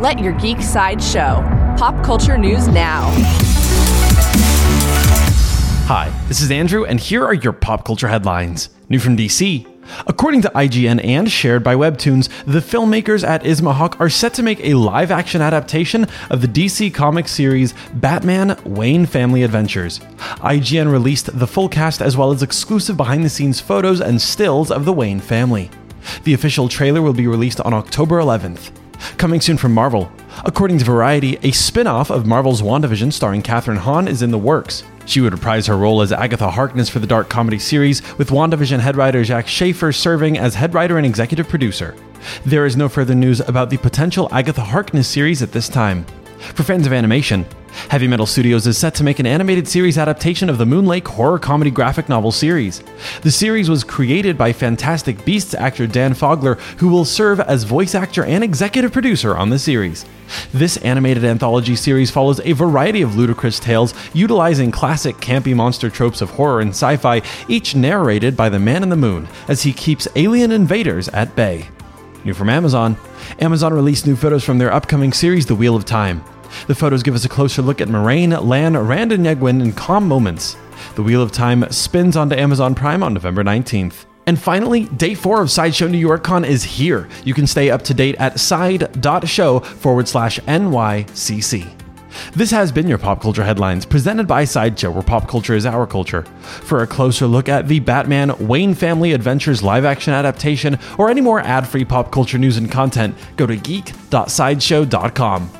Let your geek side show. Pop culture news now. Hi, this is Andrew, and here are your pop culture headlines. New from DC. According to IGN and shared by Webtoons, the filmmakers at Ismahawk are set to make a live action adaptation of the DC Comics series Batman Wayne Family Adventures. IGN released the full cast as well as exclusive behind the scenes photos and stills of the Wayne family. The official trailer will be released on October 11th. Coming soon from Marvel. According to Variety, a spin off of Marvel's WandaVision starring Kathryn Hahn is in the works. She would reprise her role as Agatha Harkness for the dark comedy series, with WandaVision head writer Jac Schaeffer serving as head writer and executive producer. There is no further news about the potential Agatha Harkness series at this time. For fans of animation, Heavy Metal Studios is set to make an animated series adaptation of the Moon Lake horror comedy graphic novel series. The series was created by Fantastic Beasts actor Dan Fogler, who will serve as voice actor and executive producer on the series. This animated anthology series follows a variety of ludicrous tales utilizing classic campy monster tropes of horror and sci fi, each narrated by the Man in the Moon as he keeps alien invaders at bay. New from Amazon Amazon released new photos from their upcoming series, The Wheel of Time. The photos give us a closer look at Moiraine, Lan, Rand, and Egwene in calm moments. The Wheel of Time spins onto Amazon Prime on November 19th. And finally, day four of Sideshow New York Con is here. You can stay up to date at side.show forward slash NYCC. This has been your Pop Culture Headlines, presented by Sideshow, where pop culture is our culture. For a closer look at the Batman Wayne Family Adventures live action adaptation or any more ad free pop culture news and content, go to geek.sideshow.com.